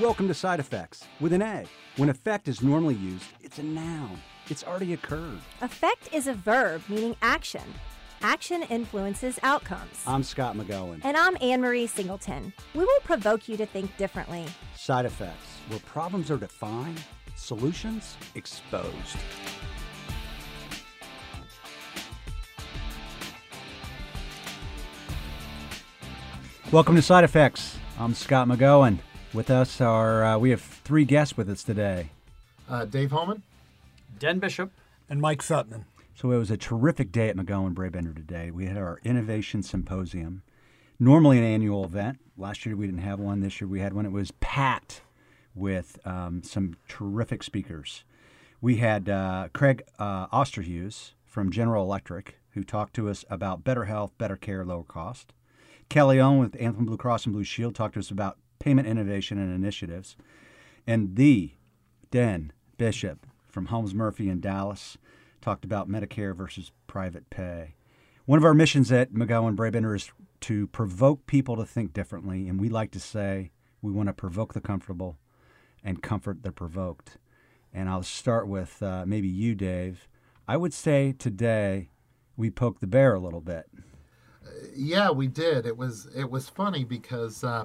Welcome to Side Effects with an A. When effect is normally used, it's a noun. It's already occurred. Effect is a verb meaning action. Action influences outcomes. I'm Scott McGohan. And I'm Anne Marie Singleton. We will provoke you to think differently. Side Effects, where problems are defined, solutions exposed. Welcome to Side Effects. I'm Scott McGohan. With us are uh, we have three guests with us today. Uh, Dave Holman, Den Bishop, and Mike Sutton. So it was a terrific day at McGohan Brabender today. We had our innovation symposium, normally an annual event. Last year we didn't have one. This year we had one. It was packed with um, some terrific speakers. We had uh, Craig uh, Osterhus from General Electric who talked to us about better health, better care, lower cost. Kelly Owen with Anthem Blue Cross and Blue Shield talked to us about payment innovation and initiatives. And the Den Bishop from Holmes Murphy in Dallas talked about Medicare versus private pay. One of our missions at McGohan Brabender is to provoke people to think differently, and we like to say we want to provoke the comfortable and comfort the provoked. And I'll start with uh, maybe you, Dave. I would say today we poked the bear a little bit yeah, we did. It was it was funny because uh,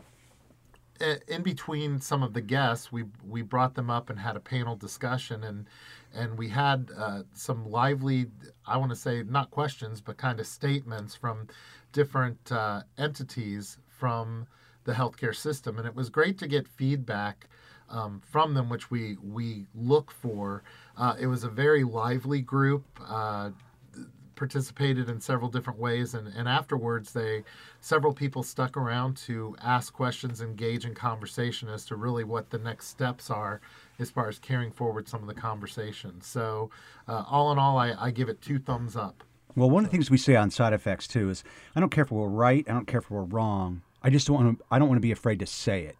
in between some of the guests, we we brought them up and had a panel discussion, and and we had uh, some lively, I want to say not questions, but kind of statements from different uh, entities from the healthcare system, and it was great to get feedback. Um, from them, which we we look for. Uh, it was a very lively group. Participated in several different ways and, and afterwards they several people stuck around to ask questions engage in conversation as to really what the next steps are as far as carrying forward some of the conversation. So uh, all in all I, I give it two thumbs up. Well one of the things we say on side effects too is i don't care if we're right i don't care if we're wrong i just don't want to i don't want to be afraid to say it.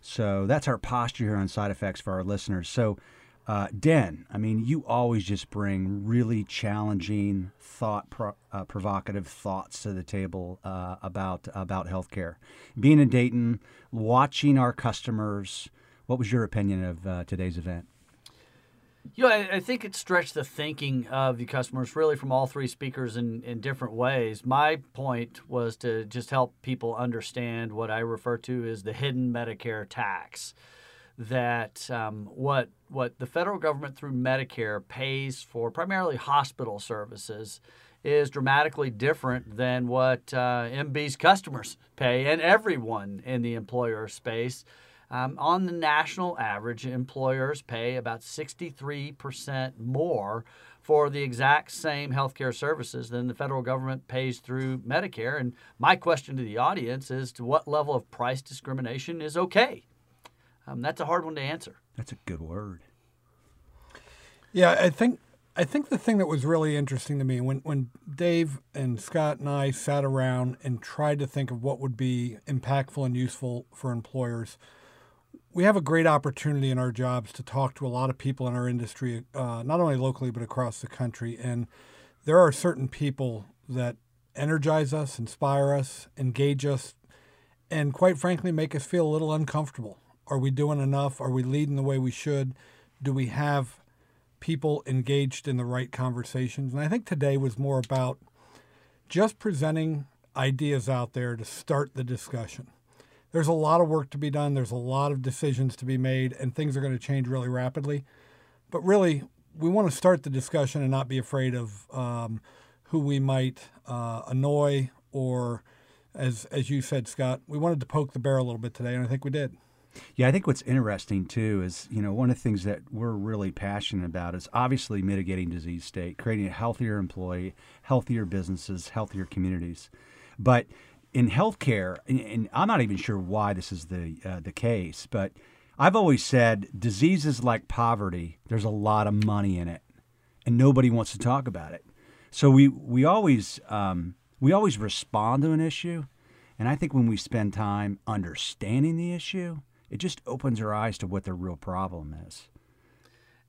So that's our posture here on side effects for our listeners. So uh, Den, I mean, you always just bring really challenging, thought pro- uh, provocative thoughts to the table uh, about about healthcare. Being in Dayton, watching our customers, what was your opinion of uh, today's event? You know, I, I, think it stretched the thinking of the customers really from all three speakers in, in different ways. My point was to just help people understand what I refer to as the hidden Medicare tax that um, what what the federal government through Medicare pays for primarily hospital services is dramatically different than what uh, MB's customers pay, and everyone in the employer space. Um, on the national average, employers pay about 63% more for the exact same healthcare services than the federal government pays through Medicare. And my question to the audience is to what level of price discrimination is okay? Um, that's a hard one to answer. That's a good word. Yeah, I think I think the thing that was really interesting to me when when Dave and Scott and I sat around and tried to think of what would be impactful and useful for employers. We have a great opportunity in our jobs to talk to a lot of people in our industry, uh, not only locally but across the country. And there are certain people that energize us, inspire us, engage us, and quite frankly, make us feel a little uncomfortable. Are we doing enough? Are we leading the way we should? Do we have people engaged in the right conversations? And I think today was more about just presenting ideas out there to start the discussion. There's a lot of work to be done, there's a lot of decisions to be made, and things are going to change really rapidly. But really, we want to start the discussion and not be afraid of um, who we might uh, annoy or, as, as you said, Scott, we wanted to poke the bear a little bit today, and I think we did. Yeah, I think what's interesting too is, you know, one of the things that we're really passionate about is obviously mitigating disease state, creating a healthier employee, healthier businesses, healthier communities. But in healthcare, and I'm not even sure why this is the uh, the case, but I've always said diseases like poverty, there's a lot of money in it, and nobody wants to talk about it. So we we always um, we always respond to an issue, and I think when we spend time understanding the issue, it just opens our eyes to what the real problem is.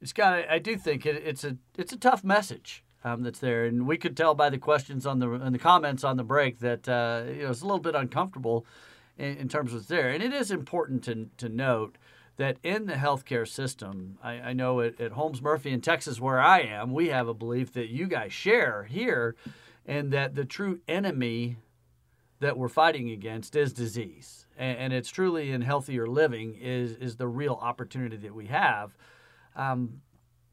It's kind of, I do think it, it's a it's a tough message um, that's there, and we could tell by the questions on the and the comments on the break that uh, you know it's a little bit uncomfortable. in, in terms of what's there. And it is important to, to note that in the healthcare system, I, I know at, at Holmes Murphy in Texas, where I am, we have a belief that you guys share here, and that the true enemy that we're fighting against is disease. And, and it's truly in healthier living is, is the real opportunity that we have. Um,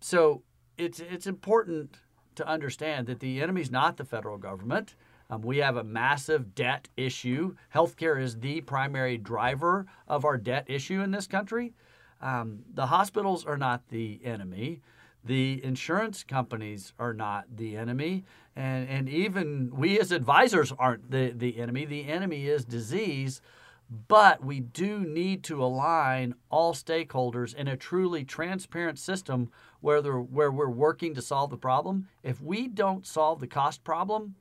so it's, it's important to understand that the enemy is not the federal government. Um, we have a massive debt issue. Healthcare is the primary driver of our debt issue in this country. Um, the hospitals are not the enemy. The insurance companies are not the enemy. And, and even we as advisors aren't the, the enemy. The enemy is disease. But we do need to align all stakeholders in a truly transparent system where, where we're working to solve the problem. If we don't solve the cost problem,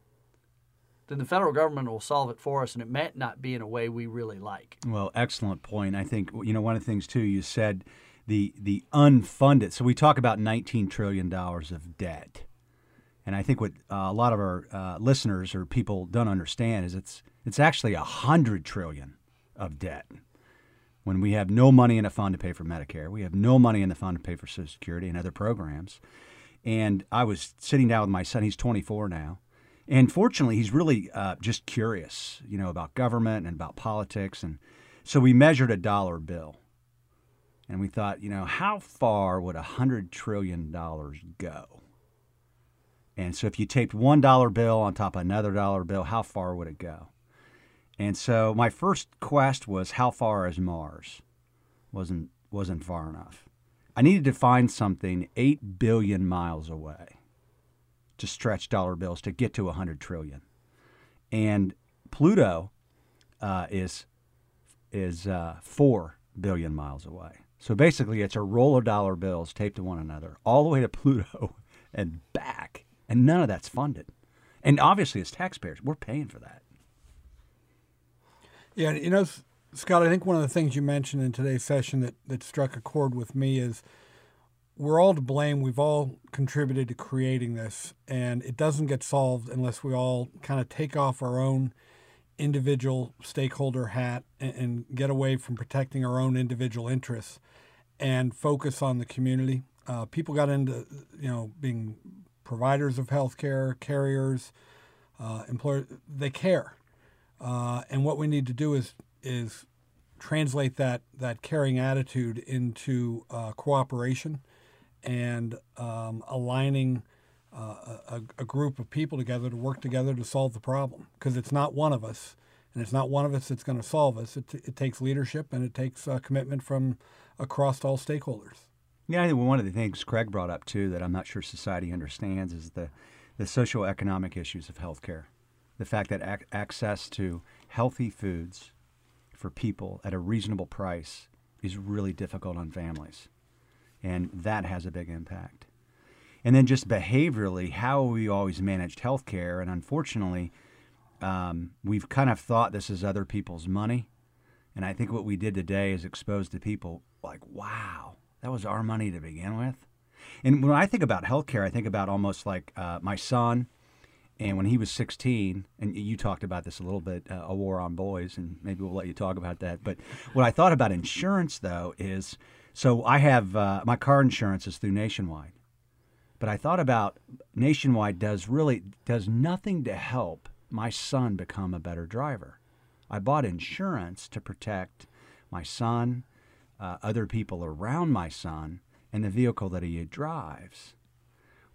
then the federal government will solve it for us, and it may not be in a way we really like. Well, excellent point. I think you know one of the things too. You said the the unfunded. So we talk about 19 trillion dollars of debt, and I think what uh, a lot of our uh, listeners or people don't understand is it's it's actually a hundred trillion of debt. When we have no money in a fund to pay for Medicare, we have no money in the fund to pay for Social Security and other programs. And I was sitting down with my son. He's 24 now and fortunately, he's really uh, just curious, you know, about government and about politics. And so we measured a dollar bill. And we thought, you know, how far would a $100 trillion go? And so if you taped one dollar bill on top of another dollar bill, how far would it go? And so my first quest was how far is Mars? Wasn't wasn't far enough. I needed to find something 8 billion miles away to stretch dollar bills to get to a 100 trillion. And Pluto uh, is is uh, 4 billion miles away. So basically, it's a roll of dollar bills taped to one another all the way to Pluto and back. And none of that's funded. And obviously, as taxpayers, we're paying for that. Yeah, you know, Scott, I think one of the things you mentioned in today's session that, that struck a chord with me is we're all to blame. We've all contributed to creating this, and it doesn't get solved unless we all kind of take off our own individual stakeholder hat and, and get away from protecting our own individual interests and focus on the community. Uh, people got into, you know, being providers of healthcare, carriers, uh, employers. They care, uh, and what we need to do is is translate that that caring attitude into uh, cooperation and um, aligning a, a, group of people together to work together to solve the problem. Because it's not one of us, and it's not one of us that's going to solve us. It, it takes leadership and it takes uh, commitment from across all stakeholders. Yeah, I think one of the things Craig brought up too that I'm not sure society understands is the the socioeconomic issues of healthcare. The fact that ac- access to healthy foods for people at a reasonable price is really difficult on families and that has a big impact. And then just behaviorally, how we always managed healthcare, and unfortunately, um, we've kind of thought this is other people's money. And I think what we did today is expose to people like, wow, that was our money to begin with. And when I think about healthcare, I think about almost like uh, my son. And when he was 16, and you talked about this a little bit, uh, a war on boys, and maybe we'll let you talk about that. But what I thought about insurance, though, is so I have uh, my car insurance is through Nationwide, but I thought about Nationwide does really does nothing to help my son become a better driver. I bought insurance to protect my son, uh, other people around my son, and the vehicle that he drives.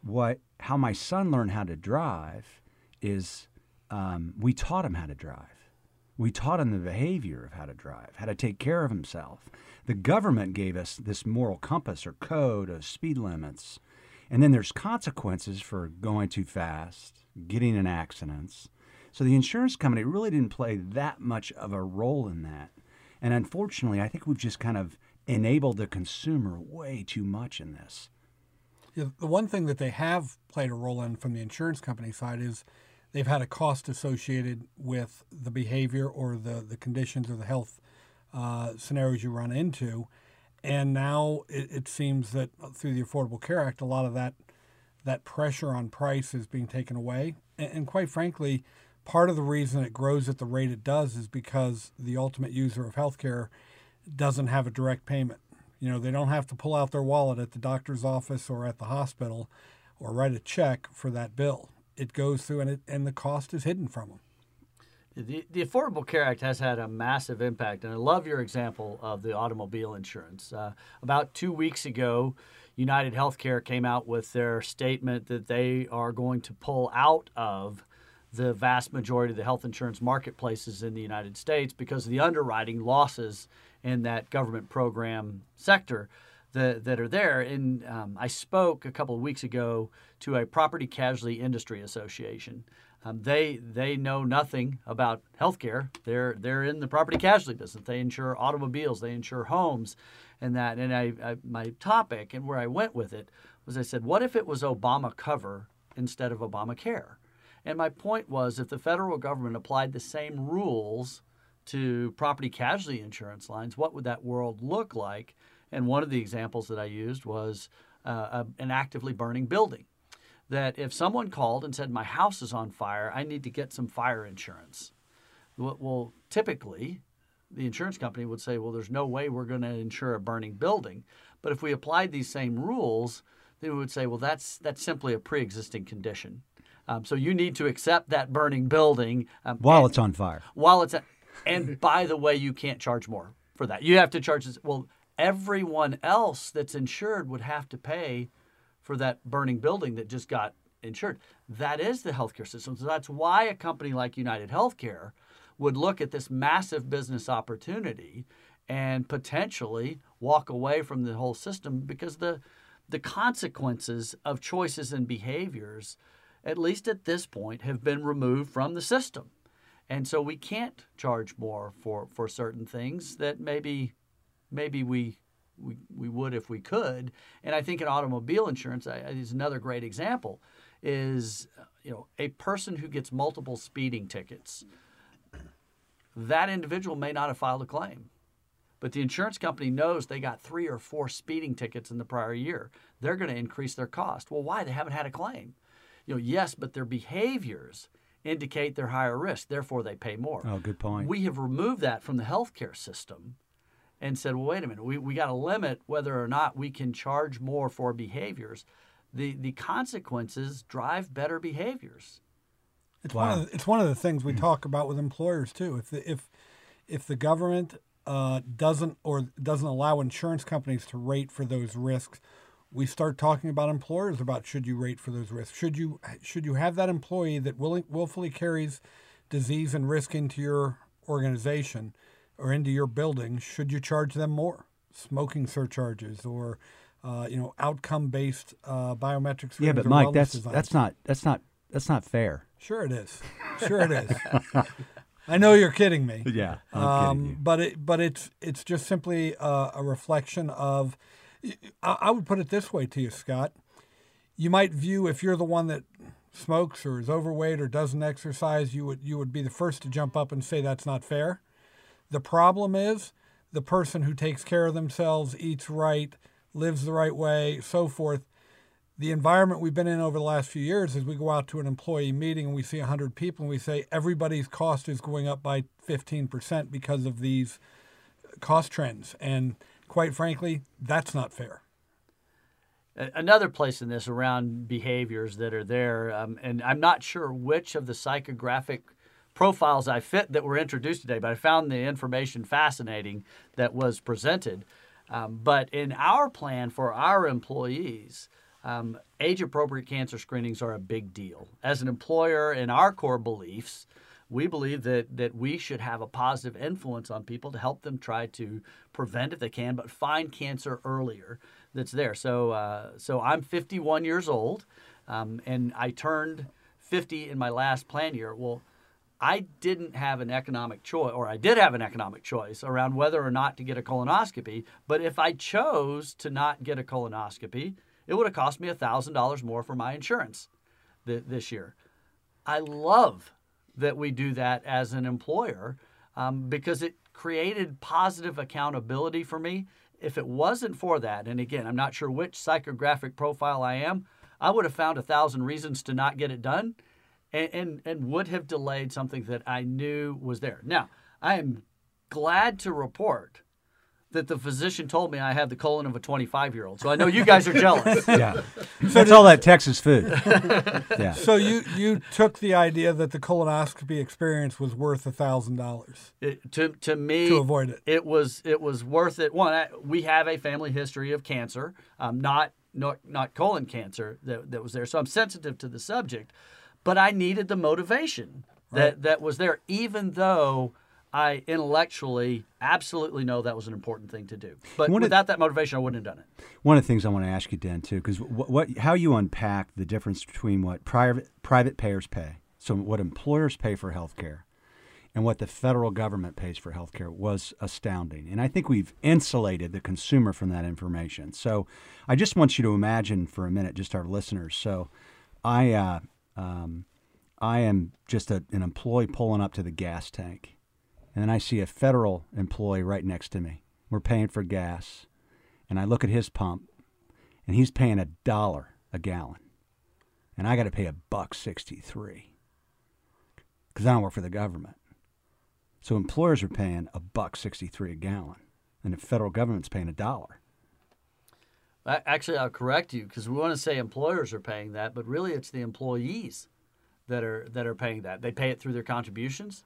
What how my son learned how to drive is um, we taught him how to drive. We taught him the behavior of how to drive, how to take care of himself. The government gave us this moral compass or code of speed limits. And then there's consequences for going too fast, getting in accidents. So the insurance company really didn't play that much of a role in that. And unfortunately, I think we've just kind of enabled the consumer way too much in this. Yeah, the one thing that they have played a role in from the insurance company side is they've had a cost associated with the behavior or the, the conditions or the health uh, scenarios you run into. And now it, it, seems that through the Affordable Care Act, a lot of that that pressure on price is being taken away. And, and quite frankly, part of the reason it grows at the rate it does is because the ultimate user of healthcare doesn't have a direct payment. You know, they don't have to pull out their wallet at the doctor's office or at the hospital or write a check for that bill. It goes through and it and the cost is hidden from them. The, the Affordable Care Act has had a massive impact, and I love your example of the automobile insurance. Uh, about two weeks ago, United Healthcare came out with their statement that they are going to pull out of the vast majority of the health insurance marketplaces in the United States because of the underwriting losses in that government program sector that, that are there. And um, I spoke a couple of weeks ago to a property casualty industry association. Um, they they know nothing about healthcare. They're they're in the property casualty business. They insure automobiles. They insure homes, and that. And I, I my topic and where I went with it was I said, what if it was Obama cover instead of Obamacare? And my point was, if the federal government applied the same rules to property casualty insurance lines, what would that world look like? And one of the examples that I used was uh, an actively burning building. That if someone called and said, My house is on fire, I need to get some fire insurance. Well, typically, the insurance company would say, Well, there's no way we're going to insure a burning building. But if we applied these same rules, then we would say, Well, that's, that's simply a pre existing condition. Um, so you need to accept that burning building um, while it's on fire. While it's, at, and by the way, you can't charge more for that. You have to charge this. Well, everyone else that's insured would have to pay for that burning building that just got insured. That is the healthcare system. So that's why a company like United Healthcare would look at this massive business opportunity and potentially walk away from the whole system because the the consequences of choices and behaviors at least at this point, have been removed from the system. And so we can't charge more for, for certain things that maybe maybe we, we, we would if we could. And I think in automobile insurance is another great example is uh, you know a person who gets multiple speeding tickets that individual may not have filed a claim but the insurance company knows they got three or four speeding tickets in the prior year they're going to increase their cost well why they haven't had a claim you know, yes, but their behaviors indicate they're higher risk, therefore they pay more. Oh, good point. We have removed that from the healthcare system and said, well, wait a minute, we, we got to limit whether or not we can charge more for behaviors. The, the consequences drive better behaviors. It's wow. one of the, it's one of the things we talk about with employers too. If the, if if the government uh, doesn't or doesn't allow insurance companies to rate for those risks, we start talking about employers about should you rate for those risks? Should you should you have that employee that will, willfully carries disease and risk into your organization or into your building? Should you charge them more? Smoking surcharges or uh, you know outcome based uh, biometrics. Yeah, but Mike, that's designs. that's not that's not that's not fair. Sure it is. Sure it is. I know you're kidding me. Yeah, um, but it but it's it's just simply a, a reflection of I would put it this way to you, Scott. You might view if you're the one that smokes or is overweight or doesn't exercise, you would you would be the first to jump up and say that's not fair. The problem is the person who takes care of themselves, eats right, lives the right way, so forth. The environment we've been in over the last few years is we go out to an employee meeting and we see 100 people and we say everybody's cost is going up by 15% because of these cost trends. And quite frankly, that's not fair. Another place in this around behaviors that are there, um, and I'm not sure which of the psychographic profiles I fit that were introduced today, but I found the information fascinating that was presented. Um, but in our plan for our employees, um, age appropriate cancer screenings are a big deal. As an employer, in our core beliefs, we believe that that we should have a positive influence on people to help them try to prevent if they can, but find cancer earlier that's there. So uh, so I'm 51 years old, um, and I turned 50 in my last plan year. Well. I didn't have an economic choice, or I did have an economic choice around whether or not to get a colonoscopy. But if I chose to not get a colonoscopy, it would have cost me $1,000 more for my insurance th- this year. I love that we do that as an employer um, because it created positive accountability for me. If it wasn't for that, and again, I'm not sure which psychographic profile I am, I would have found a thousand reasons to not get it done. And, and, and would have delayed something that I knew was there. Now, I am glad to report that the physician told me I have the colon of a 25 year old. So I know you guys are jealous. Yeah. So it's all that Texas food. Yeah. So you you took the idea that the colonoscopy experience was worth a thousand dollars to to me to avoid it. it was it was worth it. One, I, we have a family history of cancer, um, not not not colon cancer that, that was there, so I'm sensitive to the subject. But I needed the motivation that that was there, even though I intellectually absolutely know that was an important thing to do. But One of- without that motivation, I wouldn't have done it. One of the things I want to ask you, Dan, too, because what, what, how you unpack the difference between what private private payers pay, so what employers pay for health care, and what the federal government pays for health care was astounding. And I think we've insulated the consumer from that information. So I just want you to imagine for a minute, just our listeners. So I, uh, um, I am just a, an employee pulling up to the gas tank, and then I see a federal employee right next to me. We're paying for gas, and I look at his pump, and he's paying a dollar a gallon, and I got to pay a buck sixty-three because I don't work for the government. So employers are paying a buck sixty-three a gallon, and the federal government's paying a dollar. Actually, I'll correct you because we want to say employers are paying that, but really it's the employees that are that are paying that. They pay it through their contributions.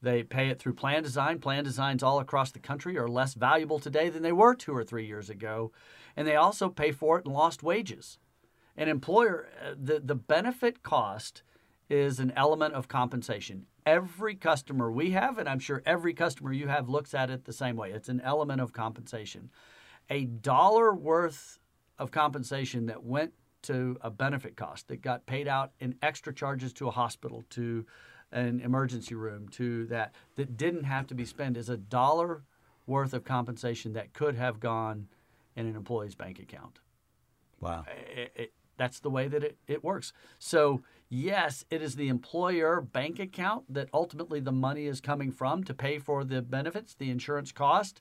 They pay it through plan design. Plan designs all across the country are less valuable today than they were two or three years ago, and they also pay for it in lost wages. An employer, uh, the the benefit cost is an element of compensation. Every customer we have, and I'm sure every customer you have, looks at it the same way. It's an element of compensation a dollar worth of compensation that went to a benefit cost that got paid out in extra charges to a hospital, to an emergency room, to that that didn't have to be spent is a dollar worth of compensation that could have gone in an employee's bank account. Wow. It, it, that's the way that it, it works. So, yes, it is the employer bank account that ultimately the money is coming from to pay for the benefits, the insurance cost.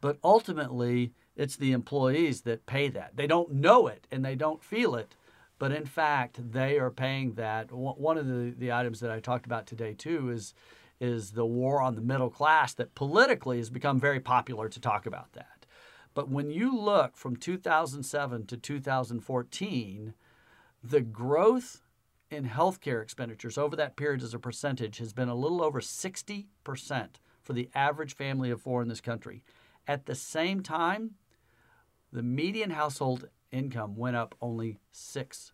But ultimately, it's the employees that pay that. They don't know it and they don't feel it, but in fact, they are paying that. One of the, the items that I talked about today, too, is, is the war on the middle class that politically has become very popular to talk about that. But when you look from 2007 to 2014, the growth in healthcare expenditures over that period as a percentage has been a little over 60% for the average family of four in this country. At the same time, the median household income went up only 6%.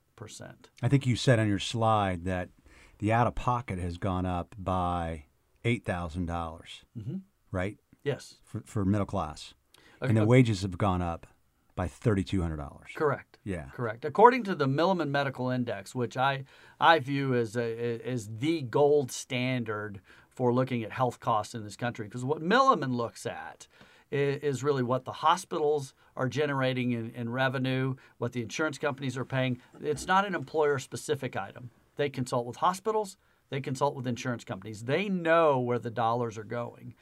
I think you said on your slide that the out of pocket has gone up by eight thousand dollars, mm-hmm. right, Yes, for, for middle class, Okay, and the wages have gone up by thirty two hundred dollars. correct. Yeah. Correct. According to the Milliman Medical Index, which I, I view as, a, as the gold standard for looking at health costs in this country, because what Milliman looks at is, really what the hospitals are generating in, in revenue, what the insurance companies are paying. It's not an employer specific item. They consult with hospitals, they consult with insurance companies. They know where the dollars are going.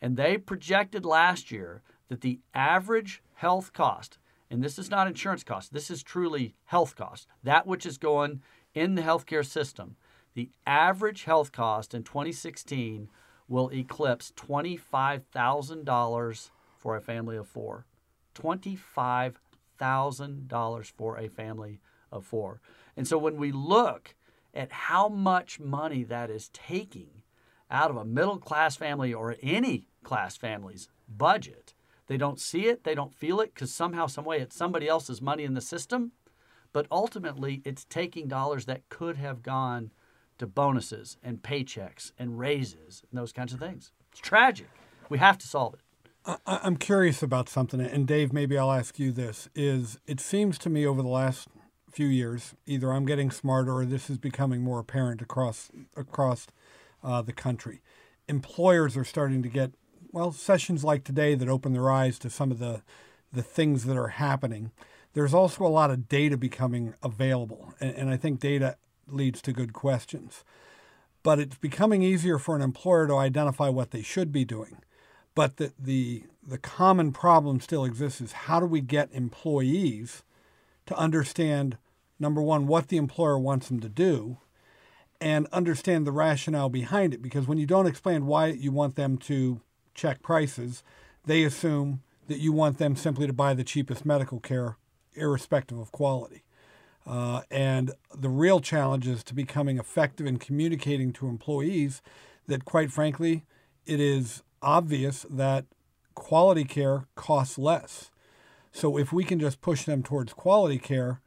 And they projected last year that the average health cost, and this is not insurance cost, this is truly health cost, that which is going in the healthcare system, the average health cost in 2016 will eclipse $25,000 for a family of four. $25,000 for a family of four. And so when we look at how much money that is taking out of a middle class family or any class family's budget, they don't see it, they don't feel it because somehow, some way, it's somebody else's money in the system. But ultimately, it's taking dollars that could have gone to bonuses and paychecks and raises and those kinds of things. It's tragic. We have to solve it. I- I'm curious about something, and Dave, maybe I'll ask you this: Is it seems to me over the last few years, either I'm getting smarter or this is becoming more apparent across across uh, the country. Employers are starting to get well sessions like today that open their eyes to some of the the things that are happening. There's also a lot of data becoming available, and, and I think data leads to good questions. But it's becoming easier for an employer to identify what they should be doing. But the, the, the common problem still exists is how do we get employees to understand, number one, what the employer wants them to do, and understand the rationale behind it. Because when you don't explain why you want them to check prices, they assume that you want them simply to buy the cheapest medical care, irrespective of quality. Uh, and the real challenge is to becoming effective in communicating to employees that, quite frankly, it is obvious that quality care costs less. So if we can just push them towards quality care,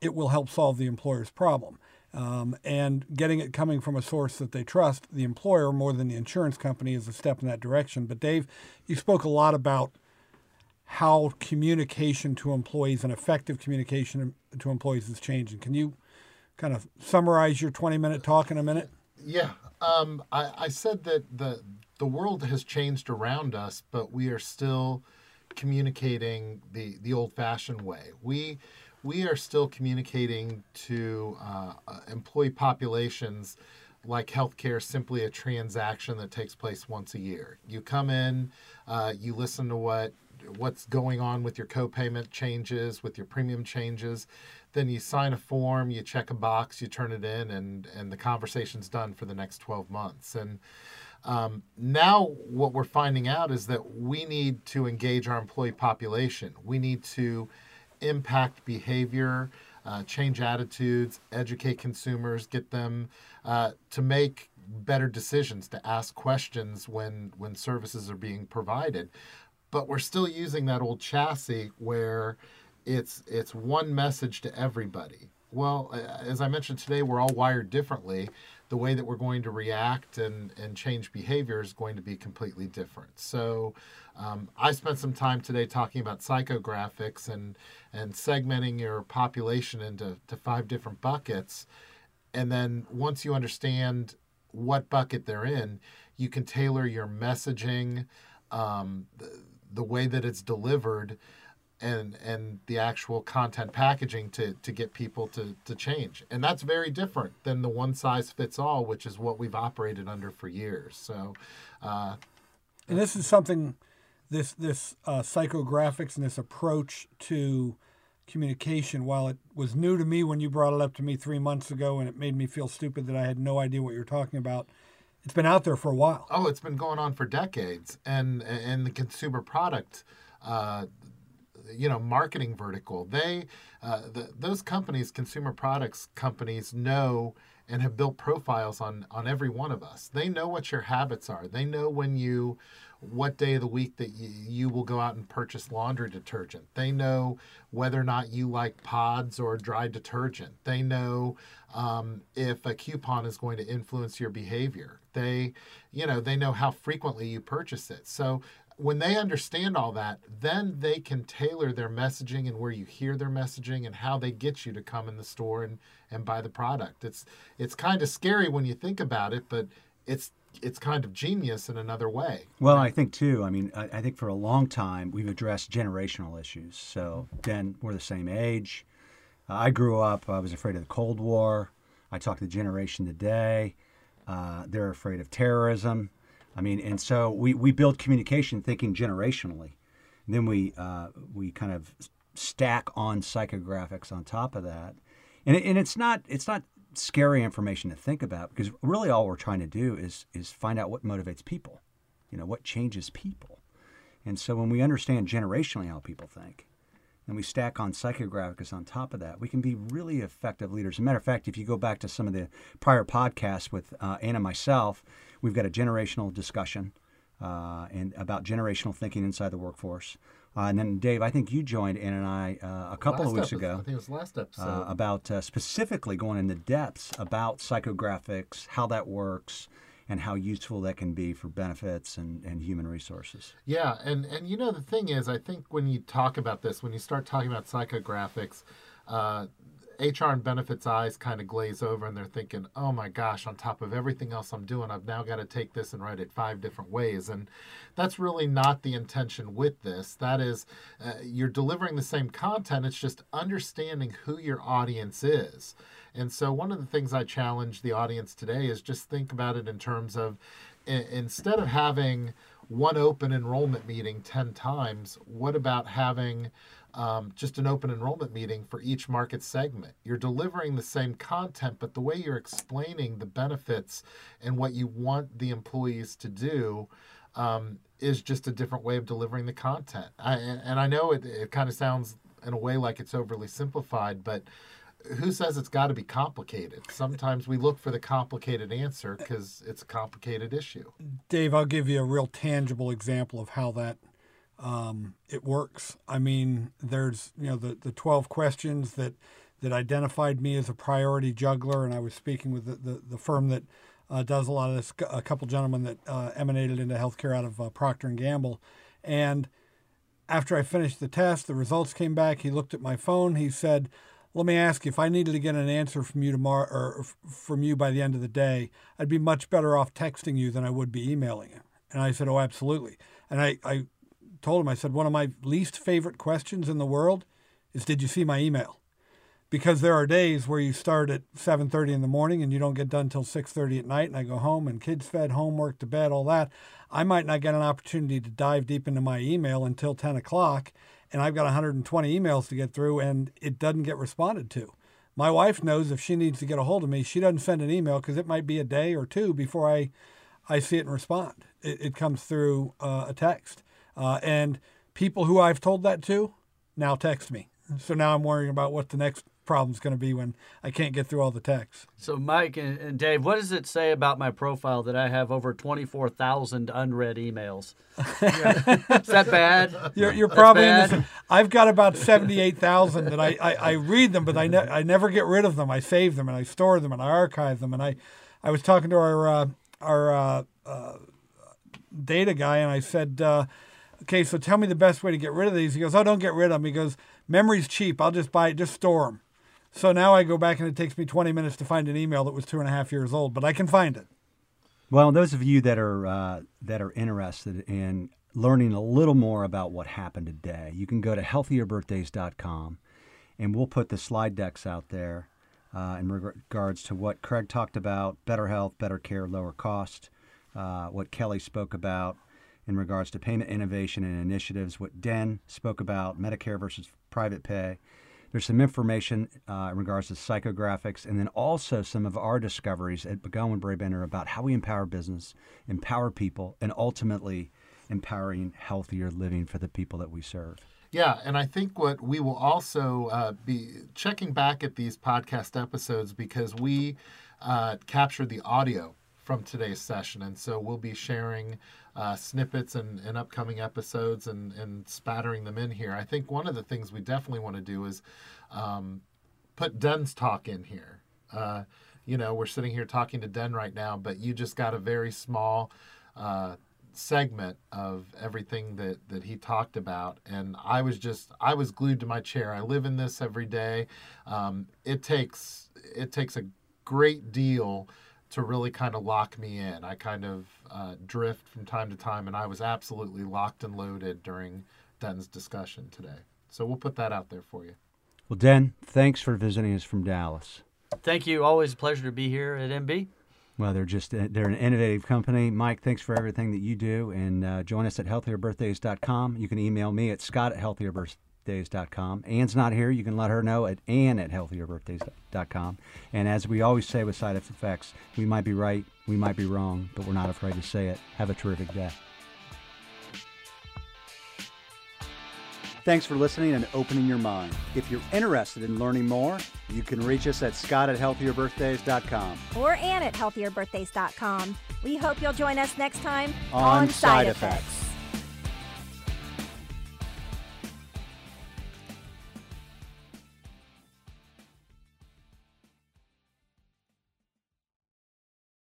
it will help solve the employer's problem. Um, and getting it coming from a source that they trust, the employer more than the insurance company, is a step in that direction. But Dave, you spoke a lot about how communication to employees and effective communication to employees is changing. Can you kind of summarize your 20 minute talk in a minute? Yeah. Um, I, I said that the, the world has changed around us, but we are still communicating the, the old fashioned way. We, we are still communicating to uh, uh employee populations like healthcare simply a transaction that takes place once a year. You come in, uh, you listen to what what's going on with your copayment changes, with your premium changes. Then you sign a form, you check a box, you turn it in, and and the conversation's done for the next 12 months. And um, now what we're finding out is that we need to engage our employee population. We need to impact behavior, uh, change attitudes, educate consumers, get them uh, to make better decisions, to ask questions when when services are being provided but we're still using that old chassis where it's it's one message to everybody. Well, as I mentioned today, we're all wired differently. The way that we're going to react and, and change behavior is going to be completely different. So, um, I spent some time today talking about psychographics and and segmenting your population into to five different buckets. And then once you understand what bucket they're in, you can tailor your messaging, um, way that it's delivered and and the actual content packaging to to get people to to change. And that's very different than the one size fits all which is what we've operated under for years. So uh, and this is something this this uh, psychographics and this approach to communication while it was new to me when you brought it up to me three months ago and it made me feel stupid that i had no idea what you were talking about it's been out there for a while. Oh, it's been going on for decades, and and the consumer product, uh, you know, marketing vertical. They, uh, the, those companies, consumer products companies, know and have built profiles on on every one of us. They know what your habits are. They know when you what day of the week that you, you will go out and purchase laundry detergent. They know whether or not you like pods or dry detergent. They know um, if a coupon is going to influence your behavior. They, you know, they know how frequently you purchase it. So when they understand all that, then they can tailor their messaging and where you hear their messaging and how they get you to come in the store and, and buy the product. It's it's kind of scary when you think about it, but it's it's kind of genius in another way. Well, I think too. I mean, I, I, think for a long time we've addressed generational issues. So then we're the same age. Uh, I grew up. I was afraid of the Cold War. I talk to the generation today. Uh, they're afraid of terrorism. I mean, and so we, we build communication thinking generationally. And then we uh, we kind of stack on psychographics on top of that, and, it, and it's not it's not scary information to think about because really all we're trying to do is is find out what motivates people, you know, what changes people. And so when we understand generationally how people think, and we stack on psychographics on top of that, we can be really effective leaders. As a matter of fact, if you go back to some of the prior podcasts with uh, Anna myself, we've got a generational discussion uh, and about generational thinking inside the workforce. Uh, and then, Dave, I think you joined Ann and I uh, a couple last of weeks episode, ago. I think it was last episode. Uh, about uh, specifically going into depths about psychographics, how that works, and how useful that can be for benefits and, and human resources. Yeah, and, and you know, the thing is, I think when you talk about this, when you start talking about psychographics, uh, HR and benefits eyes kind of glaze over and they're thinking, oh my gosh, on top of everything else I'm doing, I've now got to take this and write it five different ways. And that's really not the intention with this. That is, uh, you're delivering the same content, it's just understanding who your audience is. And so, one of the things I challenge the audience today is just think about it in terms of instead of having one open enrollment meeting 10 times, what about having um, just an open enrollment meeting for each market segment. You're delivering the same content, but the way you're explaining the benefits and what you want the employees to do um, is just a different way of delivering the content. I, and I know it, it kind of sounds in a way like it's overly simplified, but who says it's got to be complicated? Sometimes we look for the complicated answer because it's a complicated issue. Dave, I'll give you a real tangible example of how that um, it works. I mean, there's you know the the twelve questions that that identified me as a priority juggler, and I was speaking with the the, the firm that uh, does a lot of this. A couple gentlemen that uh, emanated into healthcare out of uh, Procter and Gamble, and after I finished the test, the results came back. He looked at my phone. He said, "Let me ask you, if I needed to get an answer from you tomorrow or from you by the end of the day, I'd be much better off texting you than I would be emailing you." And I said, "Oh, absolutely." And I, I told him, I said, one of my least favorite questions in the world is, did you see my email? Because there are days where you start at 7:30 in the morning and you don't get done till 6:30 at night, and I go home and kids fed, homework to bed, all that. I might not get an opportunity to dive deep into my email until 10 o'clock, and I've got 120 emails to get through, and it doesn't get responded to. My wife knows if she needs to get a hold of me, she doesn't send an email because it might be a day or two before I, I see it and respond. It, it comes through uh, a text. Uh, and people who I've told that to now text me. So now I'm worrying about what the next problem's going to be when I can't get through all the texts. So, Mike and, and Dave, what does it say about my profile that I have over 24,000 unread emails? Is that bad? You're, you're probably in the, I've got about 78,000 that I, I, I, read them, but I, ne- I never get rid of them. I save them and I store them and I archive them. And I, I was talking to our, uh, our uh, uh, data guy and I said, uh, okay, so tell me the best way to get rid of these. He goes, oh, don't get rid of them. He goes, memory's cheap. I'll just buy it, just store them. So now I go back and it takes me 20 minutes to find an email that was two and a half years old, but I can find it. Well, those of you that are uh, that are interested in learning a little more about what happened today, you can go to healthierbirthdays.com, and we'll put the slide decks out there uh, in regards to what Craig talked about: better health, better care, lower cost. Uh, what Kelly spoke about, in regards to payment innovation and initiatives, what Den spoke about, Medicare versus private pay. There's some information uh, in regards to psychographics, and then also some of our discoveries at McGohan Brabender about how we empower business, empower people, and ultimately empowering healthier living for the people that we serve. Yeah, and I think what we will also uh, be checking back at these podcast episodes because we uh, captured the audio from today's session. And so we'll be sharing uh, snippets and, and upcoming episodes and, and spattering them in here. I think one of the things we definitely want to do is um, put Den's talk in here. Uh, you know, we're sitting here talking to Den right now, but you just got a very small uh, segment of everything that, that he talked about. And I was just, I was glued to my chair. I live in this every day. Um, it takes, it takes a great deal to really kind of lock me in. I kind of uh, drift from time to time, and I was absolutely locked and loaded during Den's discussion today. So we'll put that out there for you. Well, Den, thanks for visiting us from Dallas. Thank you. Always a pleasure to be here at MB. Well, they're just uh, they're an innovative company. Mike, thanks for everything that you do, and uh, join us at healthierbirthdays.com. You can email me at scott at healthierbirthdays.com healthierbirthdays.com. Anne's not here. You can let her know at anne at healthierbirthdays.com. And as we always say with side effects, we might be right, we might be wrong, but we're not afraid to say it. Have a terrific day. Thanks for listening and opening your mind. If you're interested in learning more, you can reach us at scott at healthierbirthdays.com or ann at healthierbirthdays.com. We hope you'll join us next time on, on Side, Side effects. effects.